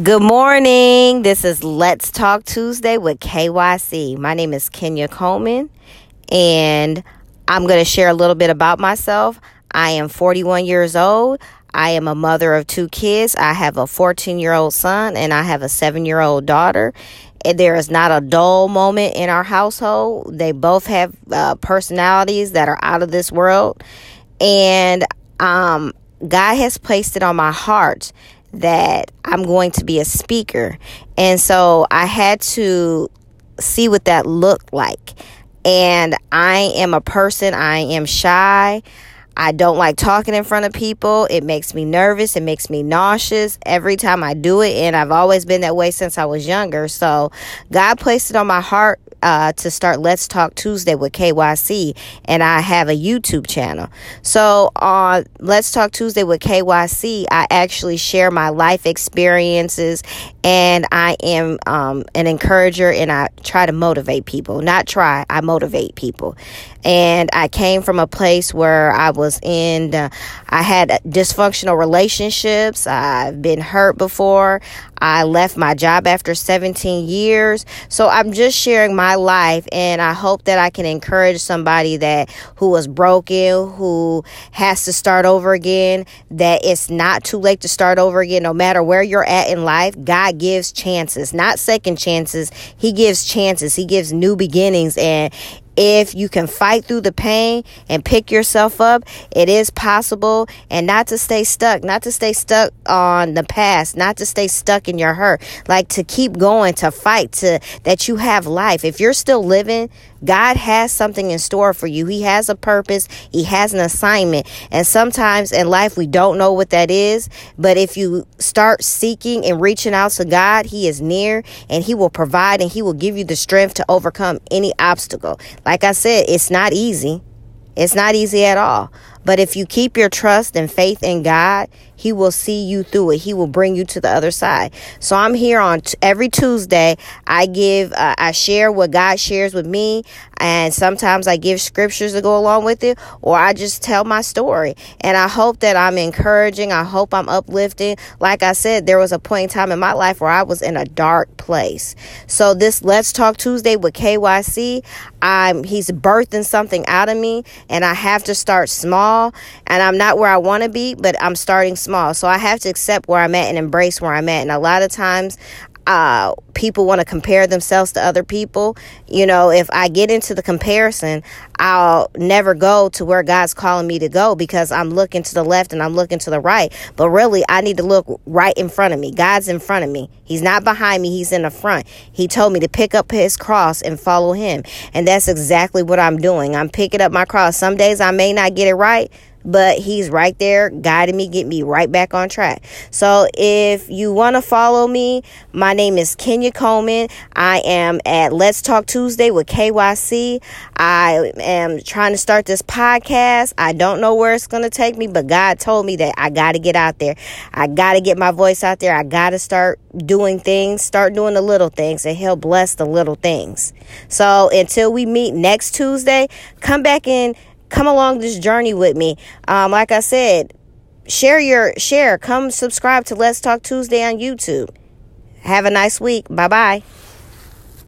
Good morning. This is Let's Talk Tuesday with KYC. My name is Kenya Coleman, and I'm going to share a little bit about myself. I am 41 years old. I am a mother of two kids. I have a 14 year old son, and I have a seven year old daughter. There is not a dull moment in our household. They both have uh, personalities that are out of this world. And um, God has placed it on my heart that I'm going to be a speaker. And so I had to see what that looked like. And I am a person, I am shy. I don't like talking in front of people. It makes me nervous. It makes me nauseous every time I do it. And I've always been that way since I was younger. So God placed it on my heart uh, to start Let's Talk Tuesday with KYC, and I have a YouTube channel. So on Let's Talk Tuesday with KYC, I actually share my life experiences, and I am um, an encourager, and I try to motivate people. Not try, I motivate people. And I came from a place where I was in, uh, I had dysfunctional relationships. I've been hurt before. I left my job after 17 years. So I'm just sharing my life and I hope that I can encourage somebody that who was broken, who has to start over again, that it's not too late to start over again no matter where you're at in life. God gives chances, not second chances. He gives chances. He gives new beginnings and if you can fight through the pain and pick yourself up, it is possible. And not to stay stuck, not to stay stuck on the past, not to stay stuck in your hurt, like to keep going, to fight, to that you have life. If you're still living, God has something in store for you. He has a purpose, He has an assignment. And sometimes in life, we don't know what that is. But if you start seeking and reaching out to God, He is near and He will provide and He will give you the strength to overcome any obstacle. Like I said, it's not easy. It's not easy at all. But if you keep your trust and faith in God, He will see you through it. He will bring you to the other side. So I'm here on t- every Tuesday. I give, uh, I share what God shares with me, and sometimes I give scriptures to go along with it, or I just tell my story. And I hope that I'm encouraging. I hope I'm uplifting. Like I said, there was a point in time in my life where I was in a dark place. So this Let's Talk Tuesday with KYC, I'm He's birthing something out of me, and I have to start small small and I'm not where I want to be, but I'm starting small. So I have to accept where I'm at and embrace where I'm at. And a lot of times uh, people want to compare themselves to other people. You know, if I get into the comparison, I'll never go to where God's calling me to go because I'm looking to the left and I'm looking to the right. But really, I need to look right in front of me. God's in front of me. He's not behind me, He's in the front. He told me to pick up His cross and follow Him. And that's exactly what I'm doing. I'm picking up my cross. Some days I may not get it right but he's right there guiding me, get me right back on track. So if you want to follow me, my name is Kenya Coleman. I am at Let's Talk Tuesday with KYC. I am trying to start this podcast. I don't know where it's going to take me, but God told me that I got to get out there. I got to get my voice out there. I got to start doing things, start doing the little things, and He'll bless the little things. So until we meet next Tuesday, come back in come along this journey with me. Um, like I said, share your share. Come subscribe to Let's Talk Tuesday on YouTube. Have a nice week. Bye bye.